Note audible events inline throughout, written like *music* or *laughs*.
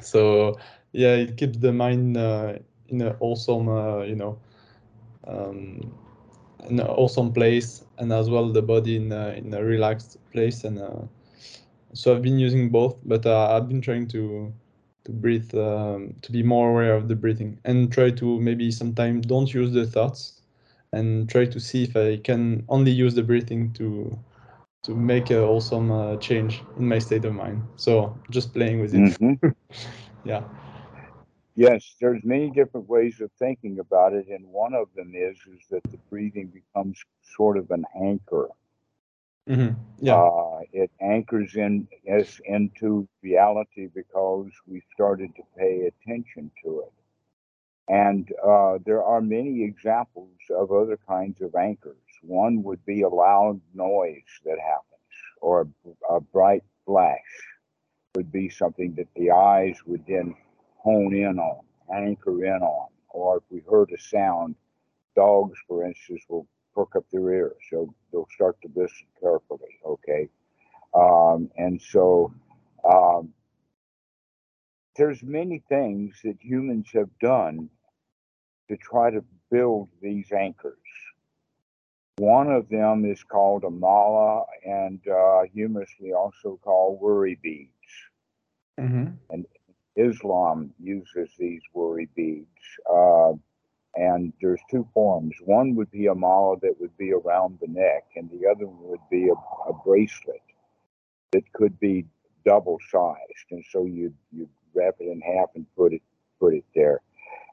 so yeah, it keeps the mind uh, in an awesome, uh, you know, um, an awesome place, and as well the body in a, in a relaxed place. And uh, so I've been using both, but I've been trying to to breathe, um, to be more aware of the breathing, and try to maybe sometimes don't use the thoughts, and try to see if I can only use the breathing to to make a awesome uh, change in my state of mind. So just playing with it. Mm-hmm. *laughs* yeah. Yes, there's many different ways of thinking about it, and one of them is is that the breathing becomes sort of an anchor. Mm-hmm. Yeah, uh, it anchors in us into reality because we started to pay attention to it, and uh, there are many examples of other kinds of anchors. One would be a loud noise that happens, or a, bright flash would be something that the eyes would then hone in on, anchor in on. Or if we heard a sound, dogs, for instance, will perk up their ears. So they'll start to listen carefully, okay? Um, and so um, there's many things that humans have done to try to build these anchors. One of them is called a mala and uh, humorously also called worry beads. Mm-hmm. And Islam uses these worry beads. Uh, and there's two forms. One would be a mala that would be around the neck, and the other one would be a, a bracelet that could be double sized. And so you you wrap it in half and put it put it there.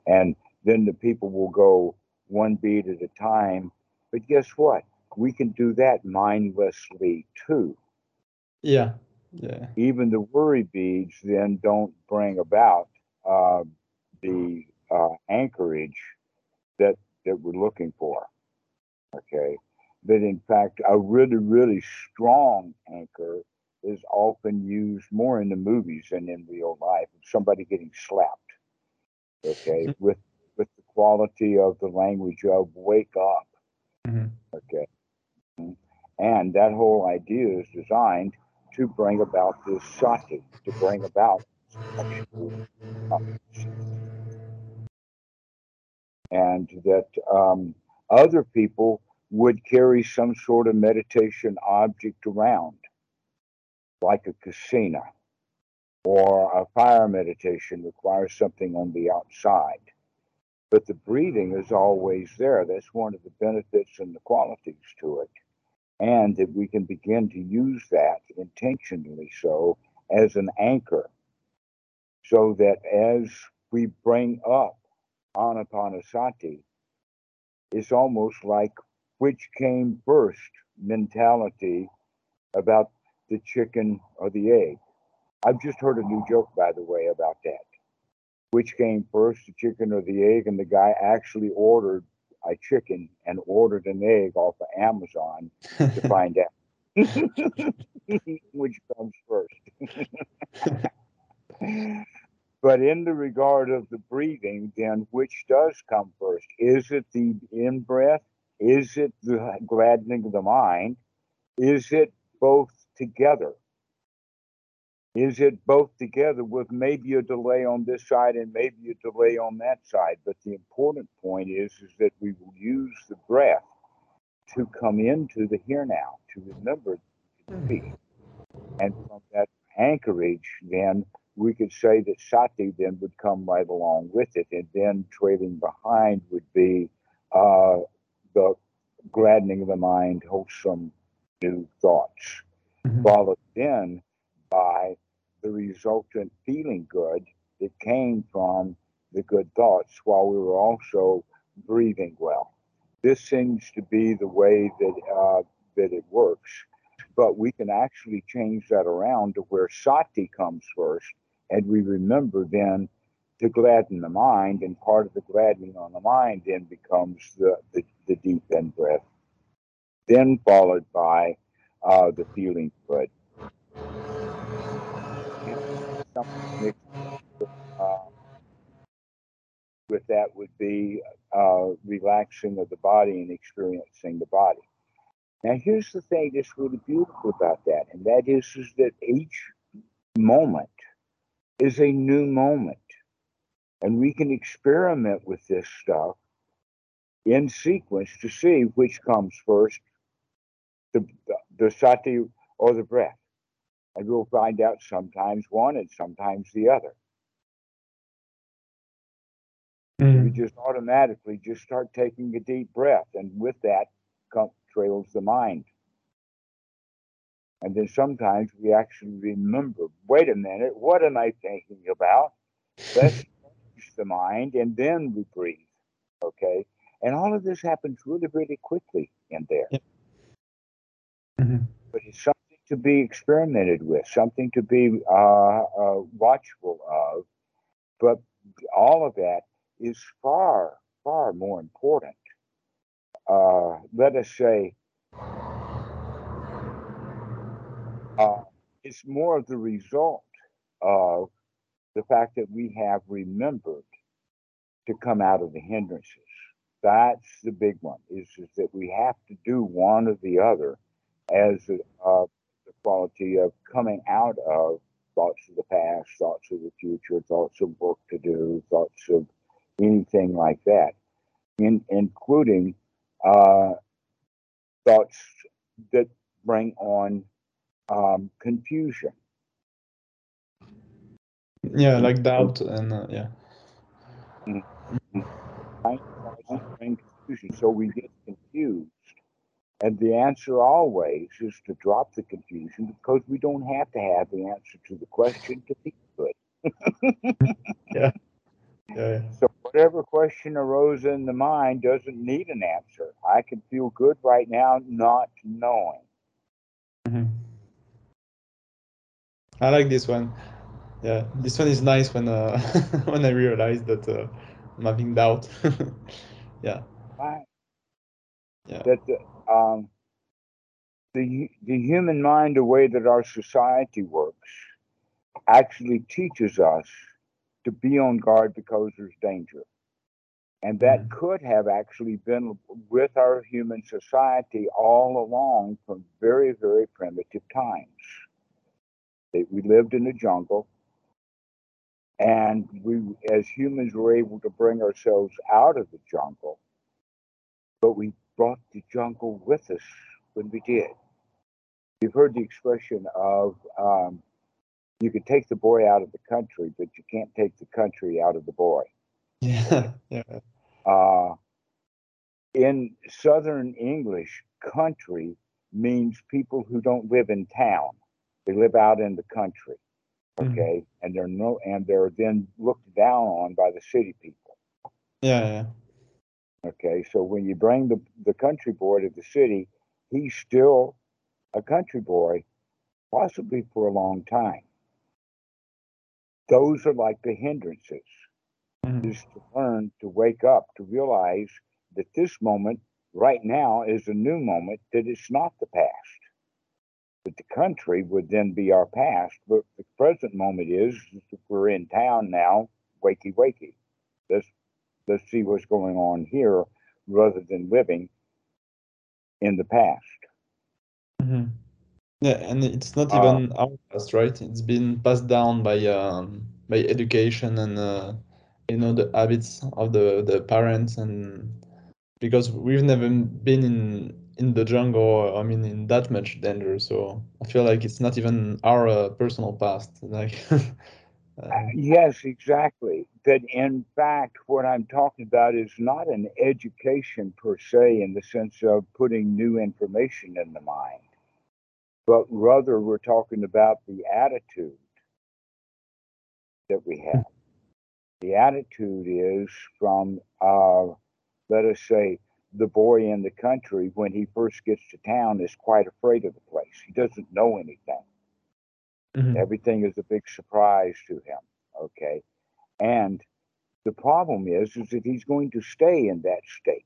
And then the people will go one bead at a time. But guess what? We can do that mindlessly too. Yeah. Yeah. Even the worry beads then don't bring about uh, the uh, anchorage that that we're looking for. Okay, that in fact a really really strong anchor is often used more in the movies than in real life. Somebody getting slapped. Okay, *laughs* with with the quality of the language of wake up. Mm-hmm. Okay, and that whole idea is designed to bring about this sati, to bring about and that um, other people would carry some sort of meditation object around, like a kasina, or a fire meditation requires something on the outside. But the breathing is always there. That's one of the benefits and the qualities to it. And that we can begin to use that intentionally so as an anchor. So that as we bring up anapanasati it's almost like which came first mentality about the chicken or the egg. I've just heard a new joke by the way about that which came first the chicken or the egg and the guy actually ordered a chicken and ordered an egg off of Amazon to *laughs* find out *laughs* which comes first. *laughs* but in the regard of the breathing, then which does come first? Is it the in breath? Is it the gladdening of the mind? Is it both together? Is it both together with maybe a delay on this side and maybe a delay on that side? But the important point is is that we will use the breath to come into the here now to remember to be and from that anchorage then we could say that sati then would come right along with it. And then trailing behind would be uh, the gladdening of the mind wholesome new thoughts. Mm-hmm. followed then the resultant feeling good that came from the good thoughts while we were also breathing well. This seems to be the way that uh, that it works, but we can actually change that around to where sati comes first, and we remember then to gladden the mind, and part of the gladdening on the mind then becomes the, the, the deep in breath, then followed by uh, the feeling good something uh, with that would be uh, relaxing of the body and experiencing the body. Now, here's the thing that's really beautiful about that, and that is, is that each moment is a new moment. And we can experiment with this stuff in sequence to see which comes first the, the sati or the breath. And we'll find out sometimes one and sometimes the other. Mm. We just automatically just start taking a deep breath, and with that comes, trails the mind. And then sometimes we actually remember, wait a minute, what am I thinking about? Let's *laughs* use the mind and then we breathe. Okay. And all of this happens really, really quickly in there. Mm-hmm. But it's something to be experimented with, something to be uh, uh, watchful of. But all of that is far, far more important. Uh, let us say, uh, it's more of the result of the fact that we have remembered to come out of the hindrances. That's the big one, is, is that we have to do one or the other as uh, the quality of coming out of thoughts of the past, thoughts of the future, thoughts of work to do, thoughts of anything like that, in, including uh, thoughts that bring on um, confusion. Yeah, like doubt and uh, yeah. Mm-hmm. Confusion, so we get confused. And the answer always is to drop the confusion because we don't have to have the answer to the question to be good. *laughs* *laughs* yeah. Yeah. So whatever question arose in the mind doesn't need an answer. I can feel good right now not knowing. Mm-hmm. I like this one. Yeah, this one is nice when uh, *laughs* when I realize that uh, I'm having doubt. yeah. Right. Yeah. That the, um, the the human mind, the way that our society works, actually teaches us to be on guard because there's danger. And that mm-hmm. could have actually been with our human society all along from very, very primitive times. We lived in the jungle, and we, as humans, were able to bring ourselves out of the jungle, but we brought the jungle with us when we did. You've heard the expression of um, you could take the boy out of the country, but you can't take the country out of the boy. Yeah, *laughs* yeah. Uh, in Southern English, country means people who don't live in town; they live out in the country. Mm-hmm. Okay, mm-hmm. and they're no, and they're then looked down on by the city people. Yeah, yeah. Okay, so when you bring the the country boy to the city, he's still a country boy, possibly for a long time those are like the hindrances. Mm-hmm. Is to learn to wake up, to realize that this moment right now is a new moment, that it's not the past. That the country would then be our past, but the present moment is we're in town now, wakey wakey. Let's let's see what's going on here rather than living in the past. Mm-hmm. Yeah, and it's not even uh, our past, right? It's been passed down by um, by education and uh, you know the habits of the the parents and because we've never been in in the jungle i mean in that much danger so i feel like it's not even our uh, personal past like *laughs* uh, yes exactly that in fact what i'm talking about is not an education per se in the sense of putting new information in the mind but rather we're talking about the attitude that we have. The attitude is from, uh, let us say, the boy in the country when he first gets to town is quite afraid of the place. He doesn't know anything. Mm-hmm. Everything is a big surprise to him. Okay. And the problem is, is that he's going to stay in that state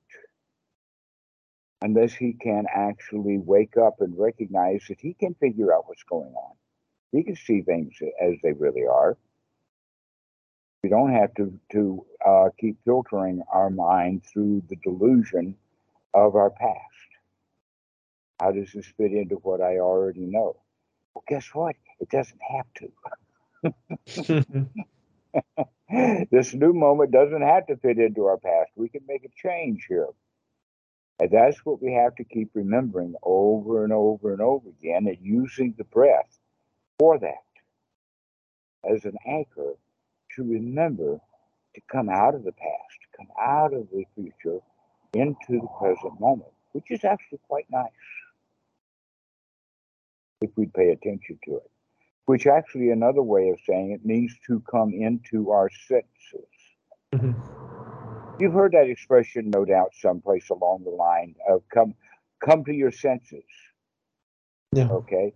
unless he can actually wake up and recognize that he can figure out what's going on. He can see things as they really are. We don't have to to uh, keep filtering our mind through the delusion of our past. How does this fit into what I already know? Well, guess what? It doesn't have to. *laughs* this new moment doesn't have to fit into our past. We can make a change here. And that's what we have to keep remembering over and over and over again and using the breath for that as an anchor to remember to come out of the past, come out of the future into the present moment, which is actually quite nice if we pay attention to it. Which actually, another way of saying it means to come into our senses. Mm-hmm. You've heard that expression, no doubt, someplace along the line of come come to your senses. Yeah. Okay.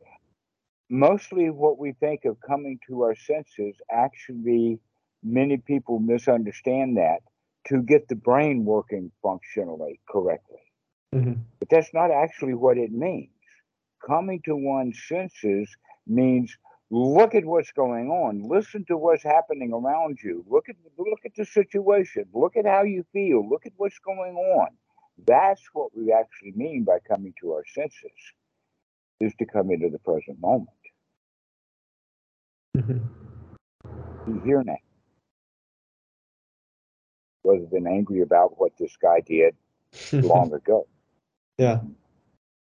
Mostly what we think of coming to our senses, actually, many people misunderstand that to get the brain working functionally correctly. Mm-hmm. But that's not actually what it means. Coming to one's senses means look at what's going on. Listen to what's happening around you. Look at look at the situation. Look at how you feel. Look at what's going on. That's what we actually mean by coming to our senses is to come into the present moment. Mm-hmm. be here now rather than angry about what this guy did *laughs* long ago. Yeah.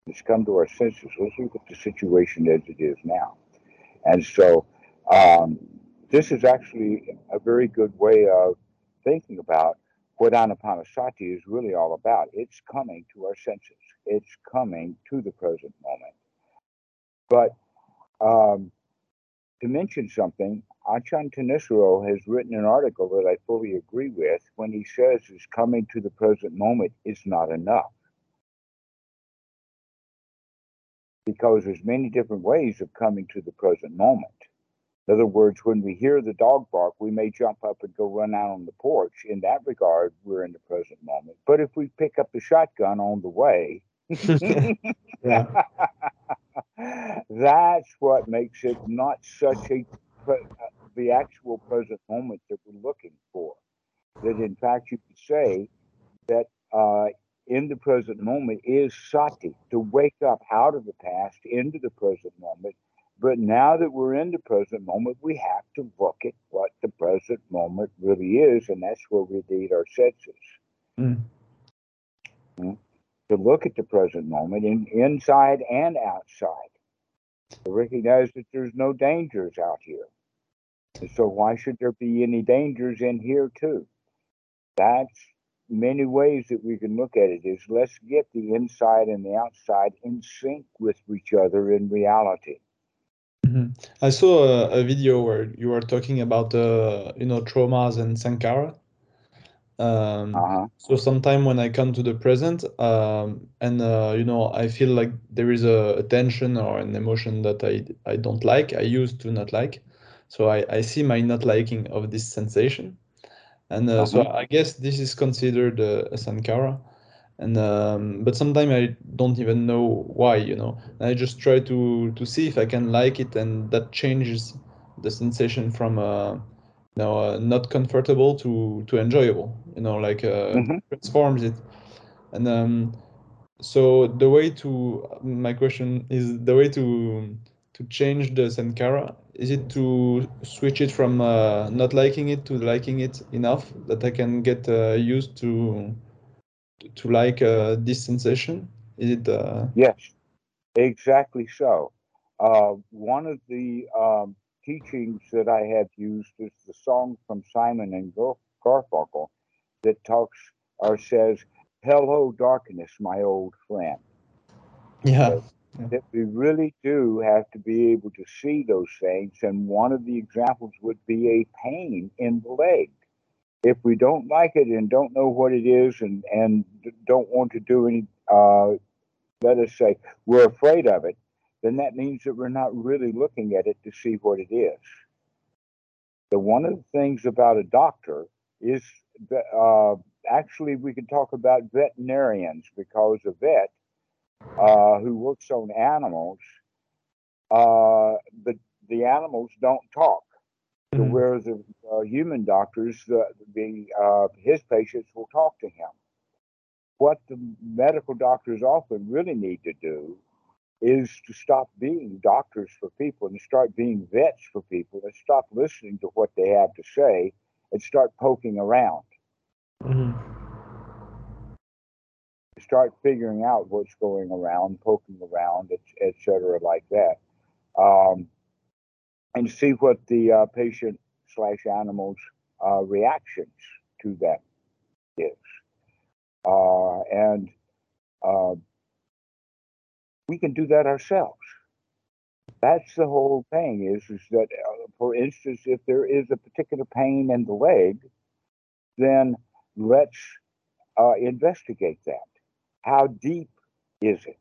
Just come to our senses. Let's look at the situation as it is now and so um, this is actually a very good way of thinking about what Anapanasati is really all about. It's coming to our senses. It's coming to the present moment. But um, to mention something, Ajahn Thanissaro has written an article that I fully agree with when he says is coming to the present moment is not enough. Because there's many different ways of coming to the present moment. In other words, when we hear the dog bark, we may jump up and go run out on the porch. In that regard, we're in the present moment. But if we pick up the shotgun on the way, *laughs* *laughs* that's what makes it not such a the actual present moment that we're looking for. That in fact, you could say that uh, in the present moment is sati, to wake up out of the past into the present moment. But now that we're in the present moment, we have to look at what the present moment really is, and that's where we need our senses. Mm. Mm. To look at the present moment in, inside and outside. To recognize that there's no dangers out here. And so why should there be any dangers in here too? That's many ways that we can look at it is let's get the inside and the outside in sync with each other in reality. Mm-hmm. I saw a, a, video where you were talking about uh, you know traumas and sankhara. Um, uh-huh. So sometime when I come to the present, um, and uh, you know I feel like there is a, a, tension or an emotion that I I don't like, I used to not like. So I, I see my not liking of this sensation, and uh, uh-huh. so I guess this is considered uh, a sankhara. And um, but sometimes I don't even know why, you know. And I just try to to see if I can like it, and that changes the sensation from uh, you know uh, not comfortable to to enjoyable. You know, like uh, mm-hmm. transforms it. And um, so the way to my question is the way to to change the sankhara is it to switch it from uh, not liking it to liking it enough that I can get uh, used to to like uh, this sensation? Is it? Uh... Yes, exactly so. Uh, one of the um, teachings that I have used is the song from Simon and Garfunkel that talks or says, "Hello, darkness, my old friend." Yeah that we really do have to be able to see those things. And one of the examples would be a pain in the leg. If we don't like it and don't know what it is and, and don't want to do any, uh, let us say, we're afraid of it, then that means that we're not really looking at it to see what it is. So, one of the things about a doctor is that, uh, actually, we can talk about veterinarians because a vet uh, who works on animals, uh, the the animals don't talk. Mm-hmm. Where the uh, human doctors, the, the uh, his patients will talk to him. What the medical doctors often really need to do is to stop being doctors for people and start being vets for people and stop listening to what they have to say and start poking around. Mm-hmm. Start figuring out what's going around, poking around, etc., like that, um, and see what the uh, patient slash animal's uh, reactions to that is. Uh, and uh, we can do that ourselves. That's the whole thing is, is that, uh, for instance, if there is a particular pain in the leg, then let's uh, investigate that. How deep is it?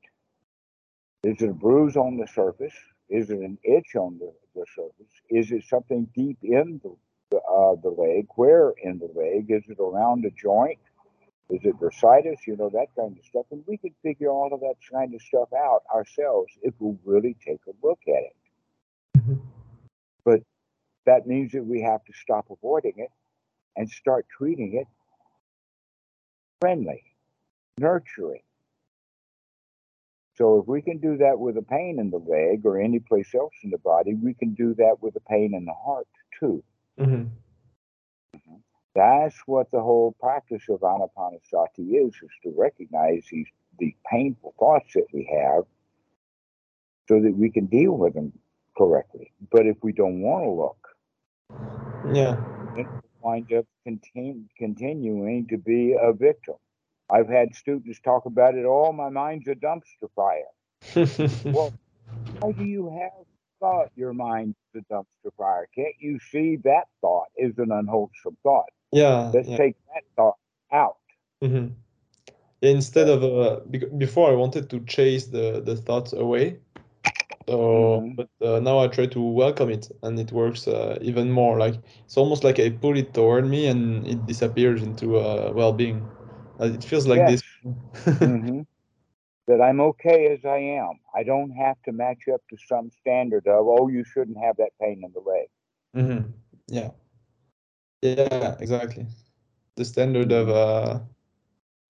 Is it a bruise on the surface? Is it an itch on the, the surface? Is it something deep in the, the, uh, the leg? Where in the leg? Is it around a joint? Is it bursitis? You know, that kind of stuff. And we can figure all of that kind of stuff out ourselves if we really take a look at it. Mm-hmm. But that means that we have to stop avoiding it and start treating it friendly, nurturing. So if we can do that with a pain in the leg or any place else in the body, we can do that with a pain in the heart too. Mm-hmm. Mm-hmm. That's what the whole practice of anapanasati is, is to recognize these, these painful thoughts that we have so that we can deal with them correctly. But if we don't want to look, yeah, we wind up continu- continuing to be a victim. I've had students talk about it. Oh, my mind's a dumpster fire. *laughs* well, why do you have thought your mind's a dumpster fire? Can't you see that thought is an unwholesome thought? Yeah. Let's yeah. take that thought out. Mm-hmm. Instead of uh, before, I wanted to chase the the thoughts away. So, mm-hmm. but uh, now I try to welcome it, and it works uh, even more. Like it's almost like I pull it toward me, and it disappears into uh, well-being. Uh, it feels like yes. this. *laughs* mm-hmm. That I'm okay as I am. I don't have to match up to some standard of oh, you shouldn't have that pain in the leg. Mm-hmm. Yeah. Yeah, exactly. The standard of Mm-hmm. uh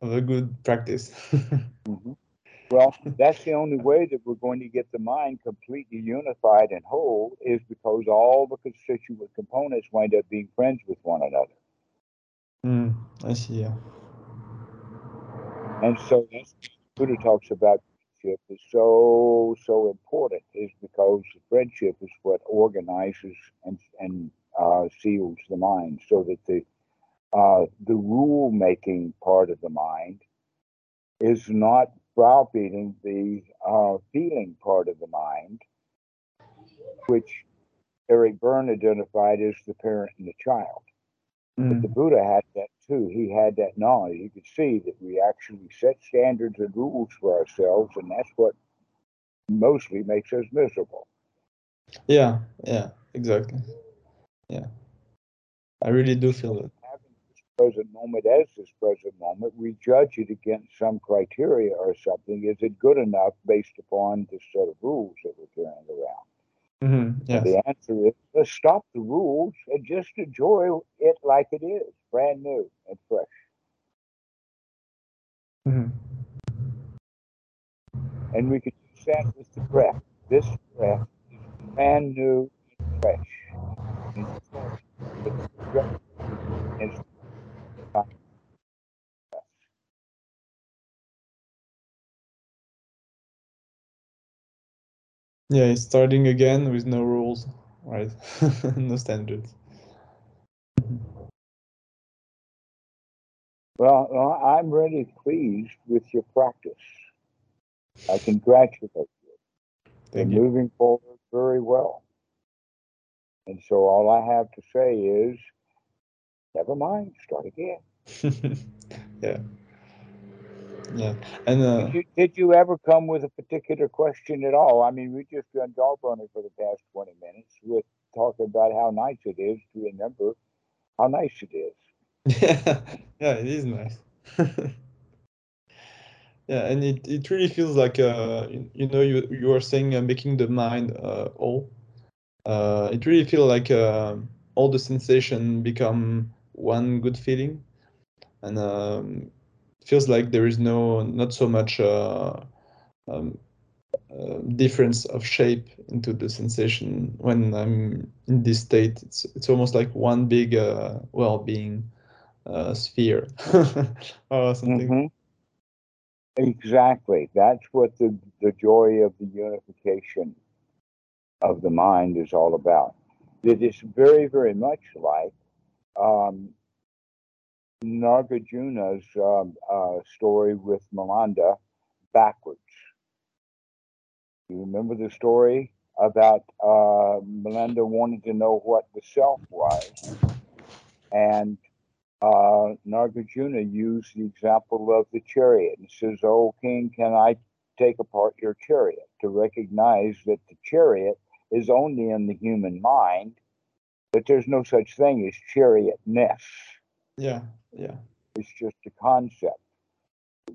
of a good practice. *laughs* hmm Well, that's the only way that we're going to get the mind completely unified and whole is because all the constituent components wind up being friends with one another. Mm, I see. Yeah. And so that's Buddha talks about friendship is so so important is because friendship is what organizes and and uh, seals the mind, so that the uh, the rule making part of the mind is not browbeating the uh, feeling part of the mind, which Eric Berne identified as the parent and the child. Mm. But the Buddha had that too. He had that knowledge. You could see that we actually set standards and rules for ourselves, and that's what mostly makes us miserable. Yeah, yeah, exactly. Yeah. I really do feel it. Having this present moment as this present moment, we judge it against some criteria or something. Is it good enough based upon the set of rules that we're carrying around? Mm-hmm. Yes. The answer is let's stop the rules and just enjoy it like it is, brand new and fresh. Mm-hmm. And we could use that with the breath. This breath is brand new and fresh. Yeah, starting again with no rules, right? *laughs* no standards. Well, well, I'm really pleased with your practice. I congratulate you. Thank You're you. moving forward very well. And so all I have to say is, never mind, start again. *laughs* yeah. Yeah. And uh, Did you, did you ever come with a particular question at all? I mean, we've just been dog running for the past 20 minutes with talking about how nice it is to remember how nice it is. yeah, *laughs* yeah, it is nice. *laughs* yeah, and it, it really feels like uh, you, you know you you are saying uh, making the mind uh, all. Uh, it really feels like uh, all the sensation become one good feeling, and um, feels like there is no not so much uh, um, uh, difference of shape into the sensation when I'm in this state. It's it's almost like one big uh, well-being uh, sphere *laughs* or something. Mhm. Exactly. That's what the, the joy of the unification of the mind is all about. It is very, very much like um, Nagarjuna's um, uh, story with Milinda backwards. You remember the story about uh, Milinda wanted to know what the self was, and uh, Nagarjuna used the example of the chariot and says, "Oh king, can I take apart your chariot?" To recognize that the chariot is only in the human mind, that there's no such thing as chariotness. Yeah, yeah. It's just a concept.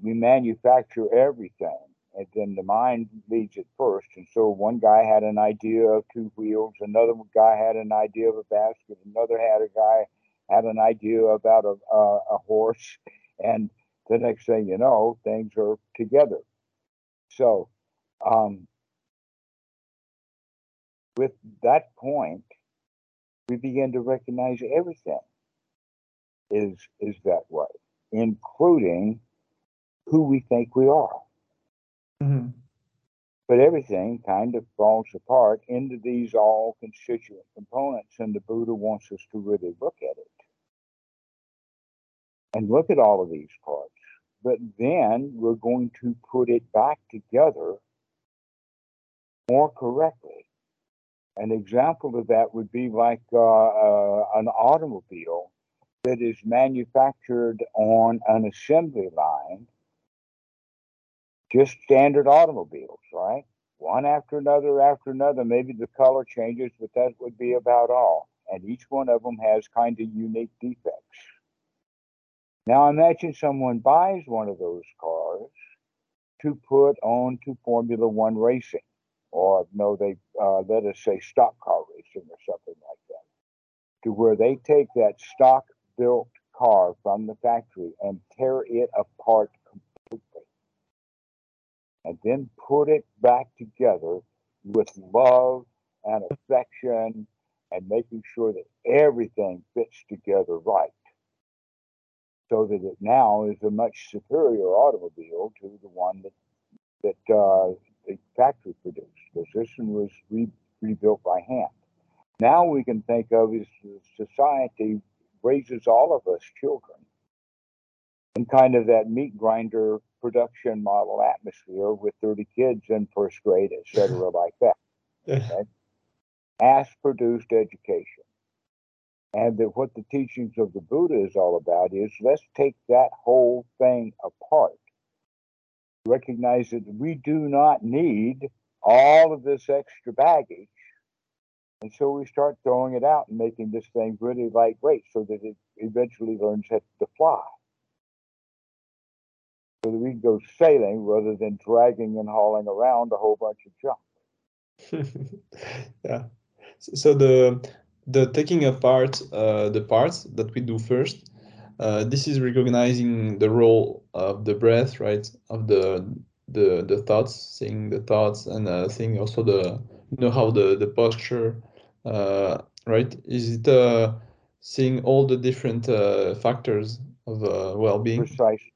We manufacture everything, and then the mind leads it first. And so one guy had an idea of two wheels, another guy had an idea of a basket, another had a guy had an idea about a, a, horse, and the next thing you know, things are together. So, um, with that point, we begin to recognize everything is is that way, including who we think we are. Mhm. But everything kind of falls apart into these all constituent components, and the Buddha wants us to really look at it and look at all of these parts. But then we're going to put it back together more correctly. An example of that would be like uh, uh, an automobile that is manufactured on an assembly line, just standard automobiles, right? One after another after another. Maybe the color changes, but that would be about all. And each one of them has kind of unique defects. Now imagine someone buys one of those cars to put on to Formula One racing, or no, they uh, let us say stock car racing or something like that, to where they take that stock built car from the factory and tear it apart completely, and then put it back together with love and affection and making sure that everything fits together right. So that it now is a much superior automobile to the one that that uh, the factory produced. Because this one was re- rebuilt by hand. Now we can think of as society raises all of us children in kind of that meat grinder production model atmosphere with 30 kids in first grade, et cetera, *laughs* like that. Yeah. Mass produced education. And that what the teachings of the Buddha is all about is let's take that whole thing apart. Recognize that we do not need all of this extra baggage. And so we start throwing it out and making this thing really lightweight so that it eventually learns how to fly. So that we can go sailing rather than dragging and hauling around a whole bunch of junk. *laughs* yeah. So, the the taking apart uh, the parts that we do first, uh, this is recognizing the role of the breath, right? Of the the the thoughts, seeing the thoughts, and uh, seeing also the you know how the the posture, right? Is it uh, seeing all the different uh, factors of uh, well-being? Precisely.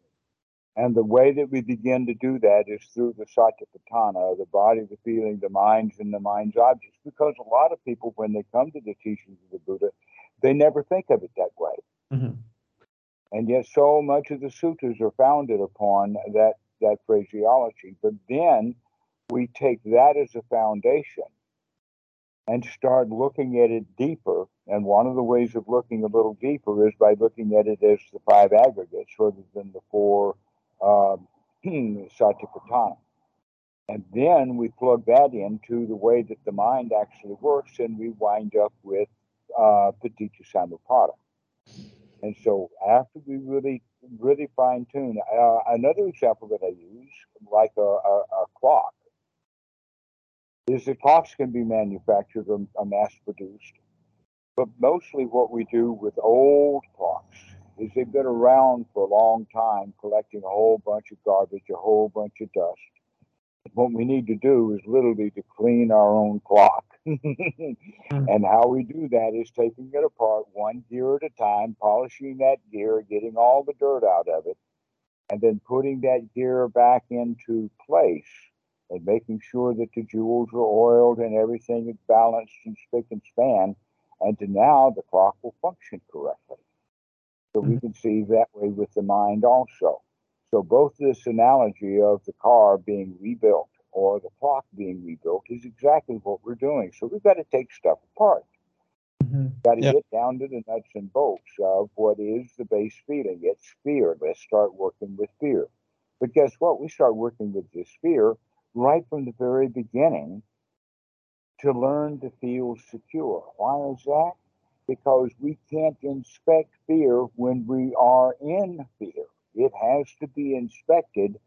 And the way that we begin to do that is through the satipatthana, the body, the feeling, the minds, and the mind's objects. Because a lot of people, when they come to the teachings of the Buddha, they never think of it that way. Mhm. And yet, so much of the sutras are founded upon that that phraseology. But then we take that as a foundation and start looking at it deeper. And one of the ways of looking a little deeper is by looking at it as the five aggregates rather than the four um, *clears throat* satipatthana. And then we plug that into the way that the mind actually works, and we wind up with uh, paticca samuppada. And so after we really, really fine tune, uh, another example that I use, like a, a, a clock, is that clocks can be manufactured or, or mass produced. But mostly what we do with old clocks is they've been around for a long time collecting a whole bunch of garbage, a whole bunch of dust. what we need to do is literally to clean our own clock. *laughs* Mm-hmm. And how we do that is taking it apart one gear at a time, polishing that gear, getting all the dirt out of it, and then putting that gear back into place and making sure that the jewels are oiled and everything is balanced and spick and span. And to now the clock will function correctly. So we can see that way with the mind also. So both this analogy of the car being rebuilt or the clock being rebuilt is exactly what we're doing. So we've got to take stuff apart. Mhm. Got to Yeah. get down to the nuts and bolts of what is the base feeling. It's fear. Let's start working with fear. But guess what? We start working with this fear right from the very beginning to learn to feel secure. Why is that? Because we can't inspect fear when we are in fear. It has to be inspected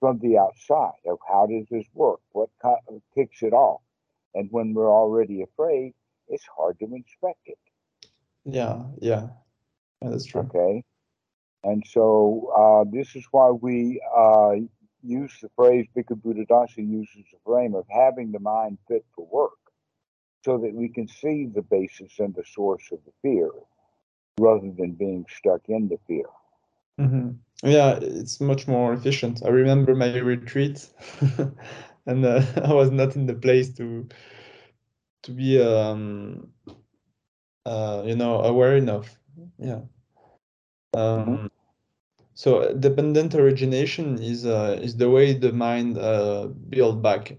from the outside of how does this work? What kicks it off? And when we're already afraid, it's hard to inspect it. Yeah, yeah, yeah, that's true. Okay. And so uh, this is why we uh, use the phrase Bhikkhu Buddhadasa uses the frame of having the mind fit for work so that we can see the basis and the source of the fear rather than being stuck in the fear. hmm Yeah, it's much more efficient. I remember my retreat, *laughs* and uh, *laughs* I was not in the place to to be um uh you know aware enough. Yeah. Um, so uh, dependent origination is uh is the way the mind uh build back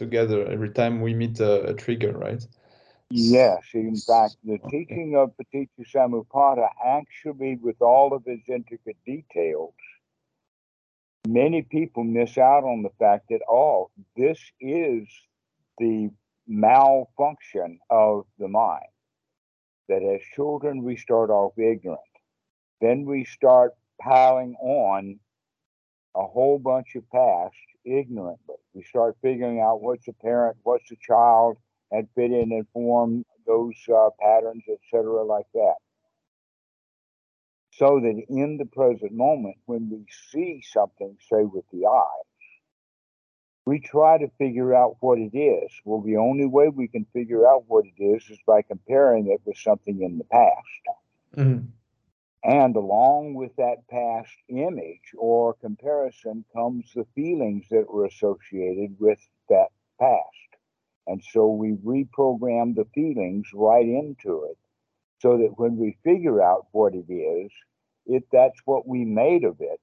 together every time we meet a, a trigger, right? Yes, in fact, the teaching of Paticca Samuppada actually, with all of its intricate details, many people miss out on the fact that, oh, this is the malfunction of the mind. That as children, we start off ignorant. Then we start piling on a whole bunch of past ignorantly. We start figuring out what's a parent, what's a child, and fit in and form those uh, patterns, etc., like that. So that in the present moment, when we see something, say with the eyes, we try to figure out what it is. Well, the only way we can figure out what it is is by comparing it with something in the past. Mhm. And along with that past image or comparison comes the feelings that were associated with that past. And so we reprogram the feelings right into it so that when we figure out what it is, if that's what we made of it.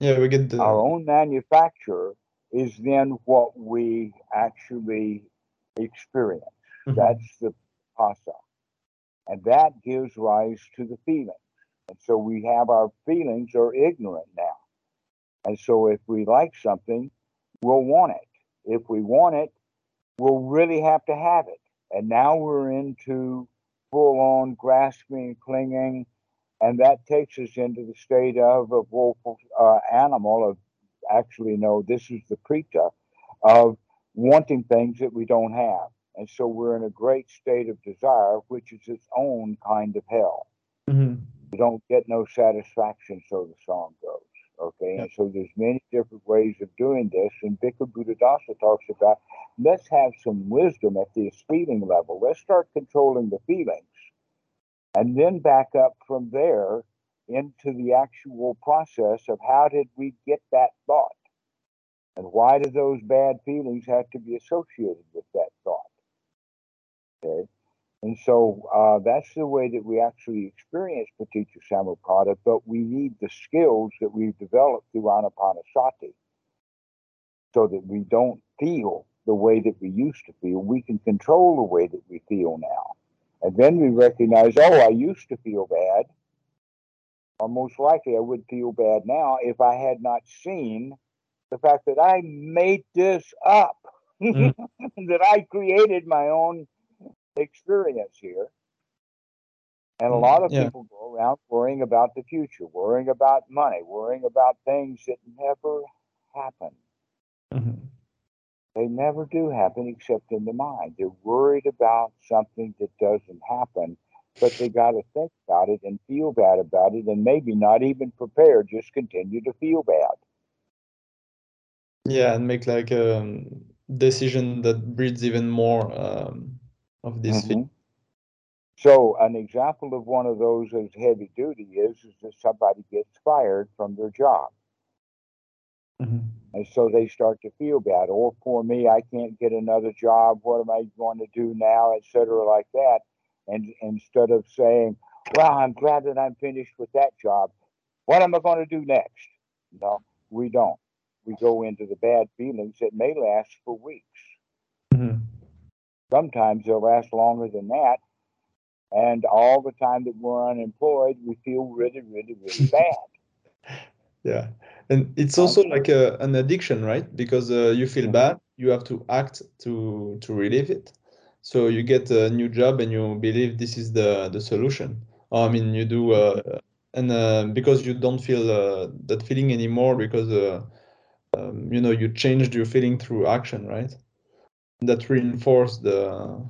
Yeah, we get the Our own manufacture is then what we actually experience. Mhm. That's the phassa. And that gives rise to the feelings. And so we have our feelings are ignorant now. And so if we like something, we'll want it. If we want it, we'll really have to have it. And now we're into full on grasping, clinging, and that takes us into the state of a wolf uh, animal of actually no, this is the preta of wanting things that we don't have. And so we're in a great state of desire, which is its own kind of hell. Mhm. You don't get no satisfaction, so the song goes. Okay, and so there's many different ways of doing this, and Bhikkhu Buddhadasa talks about let's have some wisdom at this feeling level. Let's start controlling the feelings, and then back up from there into the actual process of how did we get that thought, and why do those bad feelings have to be associated with that And so uh, that's the way that we actually experience Paticca Samuppada, but we need the skills that we've developed through Anapanasati so that we don't feel the way that we used to feel. We can control the way that we feel now. And then we recognize, oh, I used to feel bad. Or most likely I would feel bad now if I had not seen the fact that I made this up, Mm. *laughs* that I created my own experience here. And a Mm, lot of yeah. people go around worrying about the future, worrying about money, worrying about things that never happen. Mhm. They never do happen except in the mind. They're worried about something that doesn't happen, but they got to think about it and feel bad about it and maybe not even prepare, just continue to feel bad. Yeah, and make like a um, decision that breeds even more um, of this mm-hmm. So an example of one of those as heavy duty is, is that somebody gets fired from their job. Mm-hmm. And so they start to feel bad. Or for me, I can't get another job. What am I going to do now, et cetera, like that. And instead of saying, well, I'm glad that I'm finished with that job. What am I going to do next? No, we don't. We go into the bad feelings that may last for weeks. Mm-hmm. Sometimes they'll last longer than that. And all the time that we're unemployed, we feel really, really, really *laughs* bad. yeah and it's also like a, an addiction right because uh, you feel mm-hmm. bad you have to act to to relieve it so you get a new job and you believe this is the the solution i mean you do uh, and uh, because you don't feel uh, that feeling anymore because uh, um, you know you changed your feeling through action right that reinforced the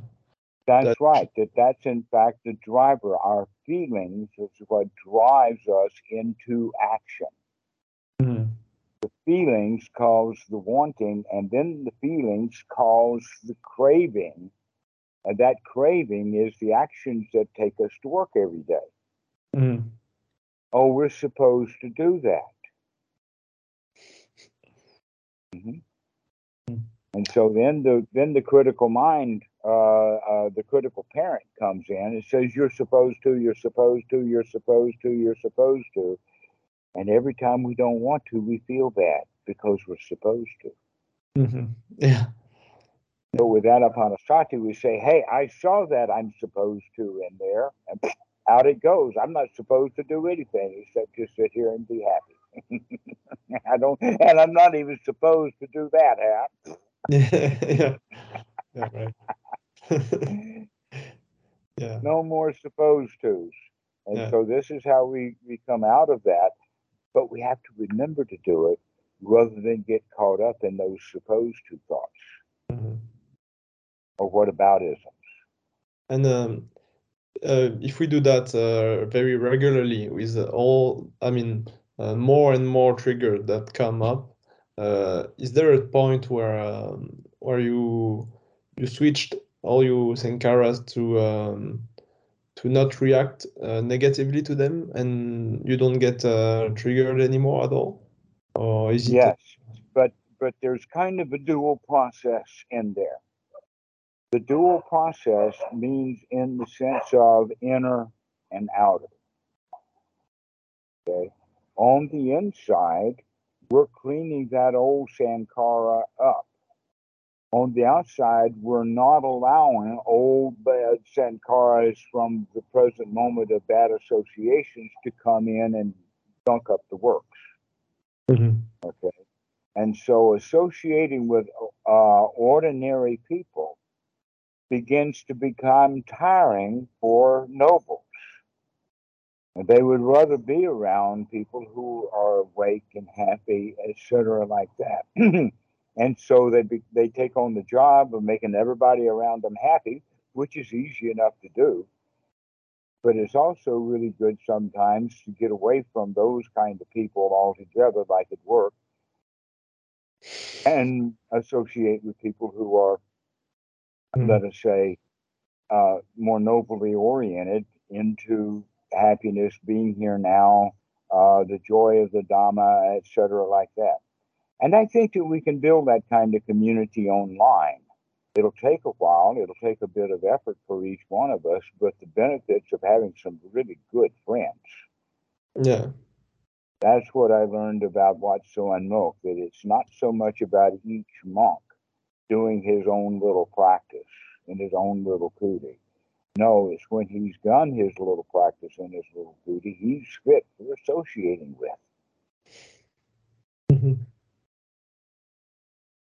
that's that, right that that's in fact the driver our feelings is what drives us into action Mm-hmm. The feelings cause the wanting, and then the feelings cause the craving. And that craving is the actions that take us to work every day. Mm-hmm. Oh, we're supposed to do that. Mm-hmm. mm-hmm. And so then the then the critical mind, uh, uh, the critical parent comes in and says, "You're supposed to, you're supposed to, you're supposed to, you're supposed to," And every time we don't want to, we feel bad because we're supposed to. Mm-hmm. Yeah. So with Anapanasati, we say, hey, I saw that I'm supposed to in there. And *laughs* out it goes. I'm not supposed to do anything except just sit here and be happy. *laughs* I don't, and I'm not even supposed to do that, huh? *laughs* yeah. yeah, right. *laughs* yeah. No more supposed tos. And yeah. so this is how we, we come out of that but we have to remember to do it rather than get caught up in those supposed to thoughts mm-hmm. or what about isms. And um, uh, if we do that uh, very regularly with all, I mean, uh, more and more triggers that come up, is there a point where um, where you you switched all your Sankharas to um, to not react uh, negatively to them and you don't get uh, triggered anymore at all? Or is it yes but but there's kind of a dual process in there. The dual process means in the sense of inner and outer. Okay? On the inside we're cleaning that old sankhara up on the outside, we're not allowing old bad sankharas from the present moment of bad associations to come in and dunk up the works. Mm-hmm. Okay. And so associating with uh, ordinary people begins to become tiring for nobles. They would rather be around people who are awake and happy, etc., like that. *clears throat* And so they be, they take on the job of making everybody around them happy, which is easy enough to do. But it's also really good sometimes to get away from those kind of people altogether, like at work, and associate with people who are, mm. let us say, uh, more nobly oriented into happiness, being here now, uh, the joy of the Dhamma, etc., like that. And I think that we can build that kind of community online. It'll take a while, it'll take a bit of effort for each one of us, but the benefits of having some really good friends. Yeah. That's what I learned about Wat Suan Mokkh, that it's not so much about each monk doing his own little practice in his own little kuti. No, it's when he's done his little practice and his little duty, he's fit for associating with. Mm-hmm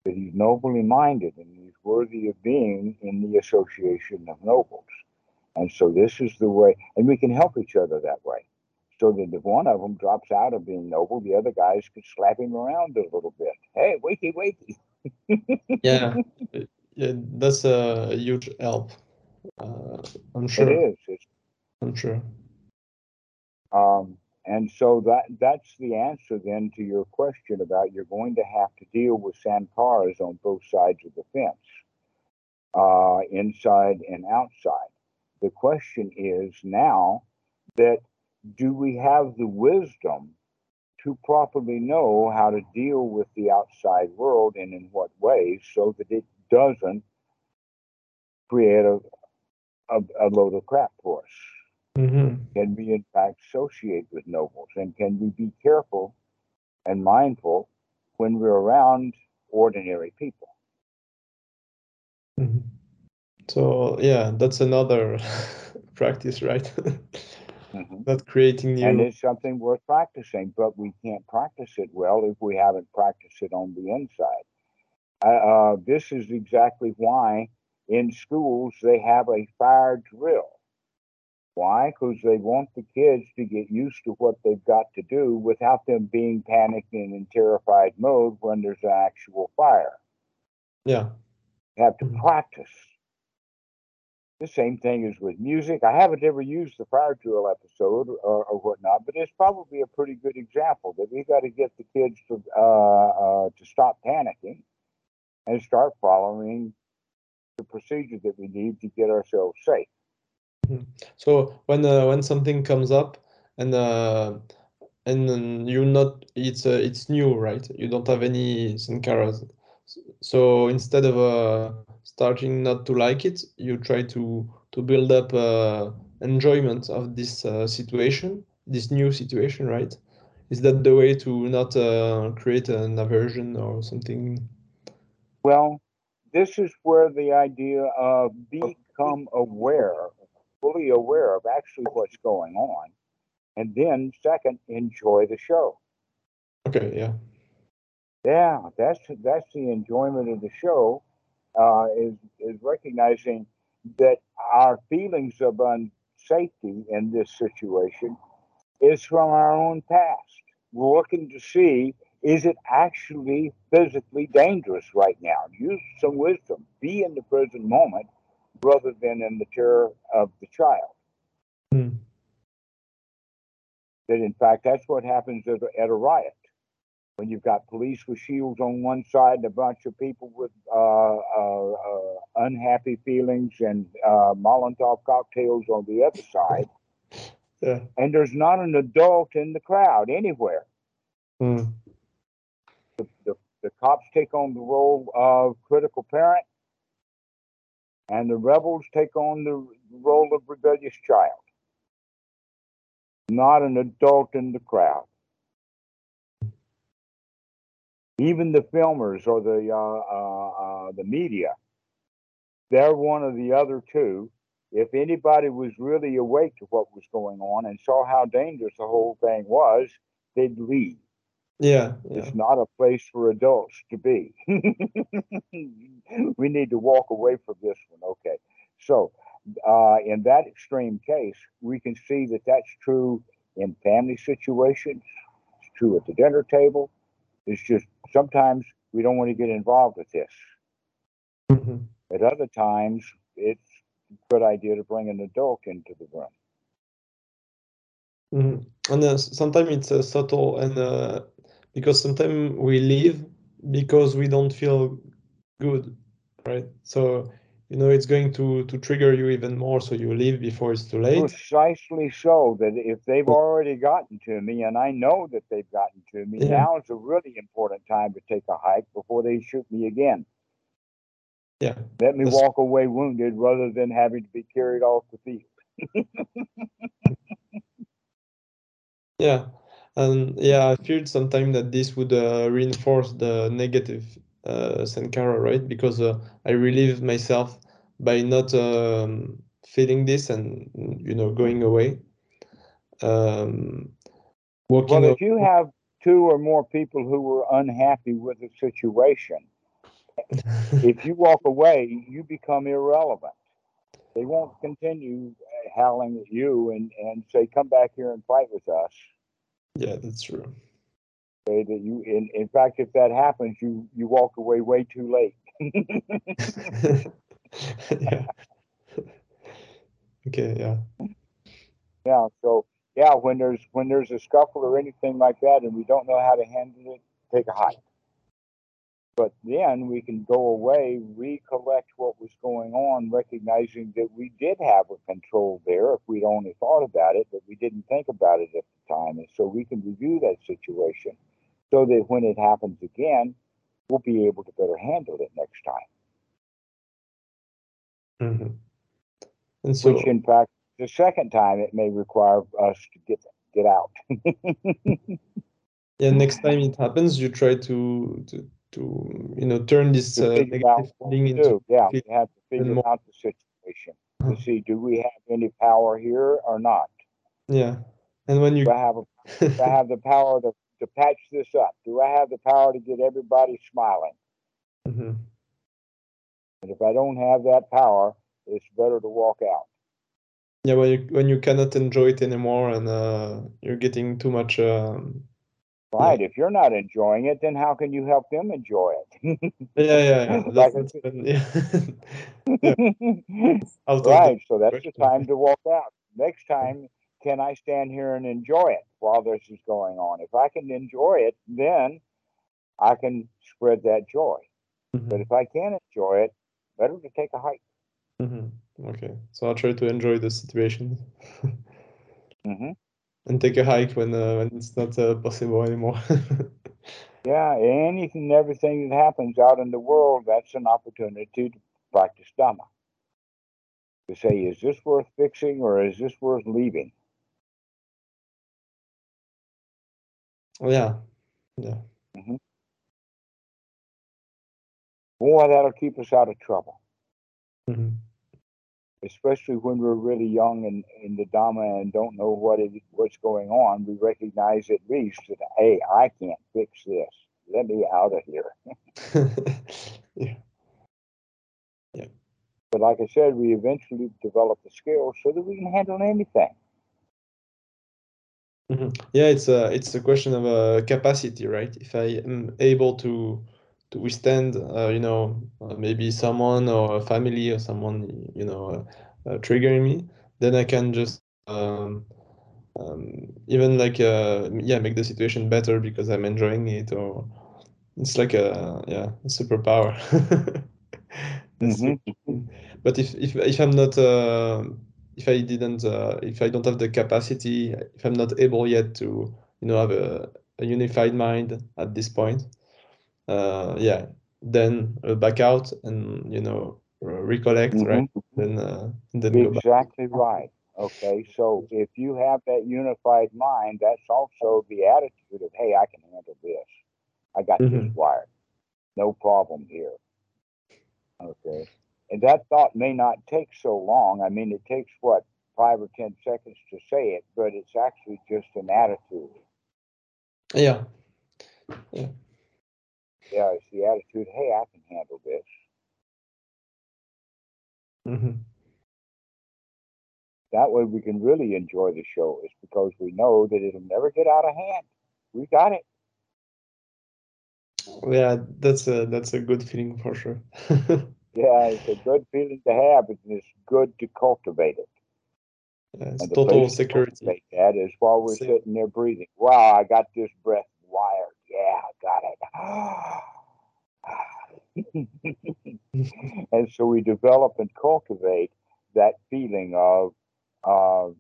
that he's nobly minded and he's worthy of being in the association of nobles. And so this is the way, and we can help each other that way. So that if one of them drops out of being noble, the other guys could slap him around a little bit. Hey, wakey, wakey. *laughs* yeah, yeah, that's a huge help. Uh, I'm sure. It is. It's, I'm sure. Um, and so that that's the answer then to your question about you're going to have to deal with sankharas on both sides of the fence, uh, inside and outside. The question is now that do we have the wisdom to properly know how to deal with the outside world and in what ways so that it doesn't create a, a, a load of crap for us? Mm-hmm. Can we, in fact, associate with nobles? And can we be careful and mindful when we're around ordinary people? Mm-hmm. So, yeah, that's another *laughs* practice, right? Mm-hmm. Not creating new. And it's something worth practicing, but we can't practice it well if we haven't practiced it on the inside. Uh, uh, this is exactly why in schools they have a fire drill. Why? Because they want the kids to get used to what they've got to do without them being panicked and in terrified mode when there's an actual fire. Yeah. You have to Mhm. practice. The same thing is with music. I haven't ever used the fire drill episode or, or whatnot, but it's probably a pretty good example that we got to get the kids to uh, uh, to stop panicking and start following the procedure that we need to get ourselves safe. So when uh, when something comes up and uh, and you're not it's uh, it's new, right? You don't have any sankharas. So instead of uh, starting not to like it, you try to to build up uh, enjoyment of this uh, situation, this new situation, right? Is that the way to not uh, create an aversion or something? Well, this is where the idea of become aware, fully aware of actually what's going on, and then second, enjoy the show. Okay, yeah. Yeah, that's that's the enjoyment of the show. Uh, is is recognizing that our feelings of unsafety in this situation is from our own past. We're looking to see is it actually physically dangerous right now? Use some wisdom. Be in the present moment rather than in the terror of the child. Hmm. That in fact that's what happens at a, at a riot when you've got police with shields on one side and a bunch of people with uh, uh, uh, unhappy feelings and uh, Molotov cocktails on the other side, *laughs* Yeah. and there's not an adult in the crowd anywhere. Hmm. The, cops take on the role of critical parent, and the rebels take on the role of rebellious child. Not an adult in the crowd. even the filmers or the uh, uh, uh, the media, they're one of the other two. If anybody was really awake to what was going on and saw how dangerous the whole thing was, they'd leave. Yeah, yeah. It's not a place for adults to be. *laughs* we need to walk away from this one. Okay. So, uh, in that extreme case, we can see that that's true in family situations, it's true at the dinner table. It's just sometimes we don't want to get involved with this. Mhm. At other times, it's a good idea to bring an adult into the room. Mhm. And uh, sometimes it's uh, subtle, and uh, because sometimes we leave because we don't feel good, right? So you know it's going to to trigger you even more, so you leave before it's too late. Precisely so that if they've already gotten to me, and I know that they've gotten to me, Yeah. now is a really important time to take a hike before they shoot me again. Yeah, Let me That's- walk away wounded rather than having to be carried off the field. *laughs* yeah, and yeah, I feared sometimes that this would uh, reinforce the negative uh, sankhara, right? Because uh, I relieve myself by not um, feeling this and you know going away. Um, Well, if you have two or more people who were unhappy with the situation, *laughs* if you walk away, you become irrelevant. They won't continue howling at you and, and say, come back here and fight with us. Yeah, that's true. That you, in, in fact, if that happens, you, you walk away way too late. *laughs* yeah. Okay, yeah. Yeah. So yeah, when there's when there's a scuffle or anything like that, and we don't know how to handle it, take a hike. But then we can go away, recollect what was going on, recognizing that we did have a control there if we'd only thought about it, but we didn't think about it at the time. And so we can review that situation so that when it happens again, we'll be able to better handle it next time. Mm-hmm. And so, Which, in fact, the second time it may require us to get get out. *laughs* yeah, next time it happens, you try to to, to you know turn this uh, negative feeling into yeah, we have to figure more. out the situation to see do we have any power here or not. Yeah, and when you do I have a, do I *laughs* have the power to to patch this up? Do I have the power to get everybody smiling? Mm-hmm. And if I don't have that power, it's better to walk out. Yeah, when you when you cannot enjoy it anymore and uh, you're getting too much. Um, right. If you're not enjoying it, then how can you help them enjoy it? *laughs* yeah, yeah, yeah. That's, that's *laughs* yeah. yeah. right. So that's the time to walk out. Next time, can I stand here and enjoy it while this is going on? If I can enjoy it, then I can spread that joy. Mm-hmm. But if I can't enjoy it, better to take a hike. Mm-hmm. Okay, so I'll try to enjoy the situation *laughs* mm-hmm. And take a hike when uh, when it's not uh, possible anymore. *laughs* yeah, anything, everything that happens out in the world, that's an opportunity to practice Dhamma. To say, is this worth fixing or is this worth leaving? Oh yeah, yeah. Mm-hmm. Boy, that'll keep us out of trouble. Mm-hmm. Especially when we're really young and in the Dhamma and don't know what it, what's going on, we recognize at least that, hey, I can't fix this. Let me out of here. *laughs* *laughs* yeah. Yeah. But like I said, we eventually develop the skills so that we can handle anything. Mm-hmm. Yeah, it's a it's a question of a uh, capacity, right? If I am able to to withstand, uh, you know, uh, maybe someone or a family or someone, you know, uh, uh triggering me, then I can just um, um, even like uh, yeah make the situation better because I'm enjoying it, or it's like a yeah a superpower. *laughs* mm-hmm. But if if if I'm not if I didn't if I don't have the capacity, if I'm not able yet to you know have a, a unified mind at this point, uh, yeah, then uh, back out and you know recollect, mm-hmm. right? Then uh, then exactly right. Okay, so if you have that unified mind, that's also the attitude of, hey, I can handle this. I got mm-hmm. this wired. No problem here. Okay. And that thought may not take so long. I mean, it takes what, five or 10 seconds to say it, but it's actually just an attitude. Yeah. Yeah yeah, it's the attitude, hey, I can handle this. Mm-hmm. That way we can really enjoy the show, is because we know that it'll never get out of hand. We got it. Yeah, that's a that's a good feeling for sure. *laughs* yeah, it's a good feeling to have, and it's good to cultivate it. Yeah, it's total security. That is while we're sitting there breathing. Wow, I got this breath wired yeah, got it. *laughs* and so we develop and cultivate that feeling of uh,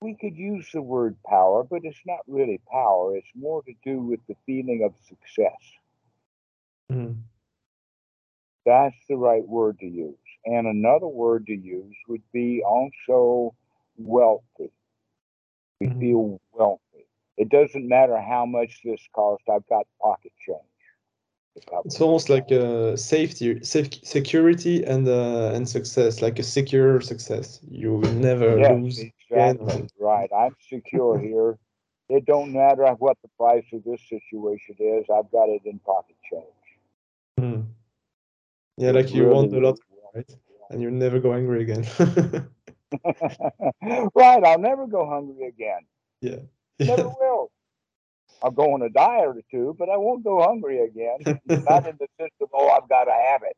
we could use the word power, but it's not really power. It's more to do with the feeling of success. Mm-hmm. That's the right word to use. And another word to use would be also wealthy. We mm-hmm. feel wealthy. It doesn't matter how much this cost. I've got pocket change. It's almost like a safety, safe, security, and uh, and success, like a secure success. You will never yes, lose. Exactly again. right. I'm secure *laughs* here. It don't matter what the price of this situation is. I've got it in pocket change. Hmm. Yeah, like you really, want a lot, right? And you're never go hungry again. *laughs* *laughs* right. I'll never go hungry again. Yeah. Never *laughs* will. I'll go on a diet or two, but I won't go hungry again. Not in the of, oh, I've got to have it.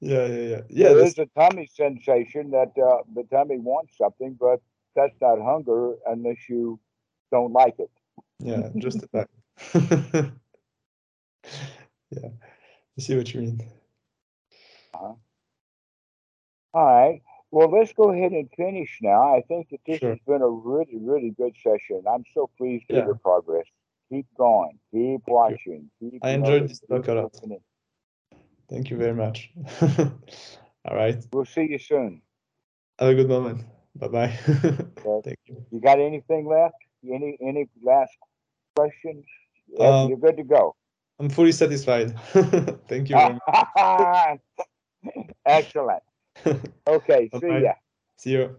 yeah, yeah, yeah. Yeah, there is a tummy sensation that uh, the tummy wants something, but that's not hunger unless you don't like it. yeah, just the fact. *laughs* yeah, I see what you mean. All right. Well, let's go ahead and finish now. I think that this Sure. has been a really, really good session. I'm so pleased with Yeah. your progress. Keep going. Keep watching. Keep I enjoyed this talk a lot. Thank you very much. *laughs* All right. We'll see you soon. Have a good moment. Bye bye. *laughs* Thank you. You got anything left? Any any last questions? Um, You're good to go. I'm fully satisfied. *laughs* Thank you very much. Excellent. Okay, *laughs* see Bye-bye. ya. See you.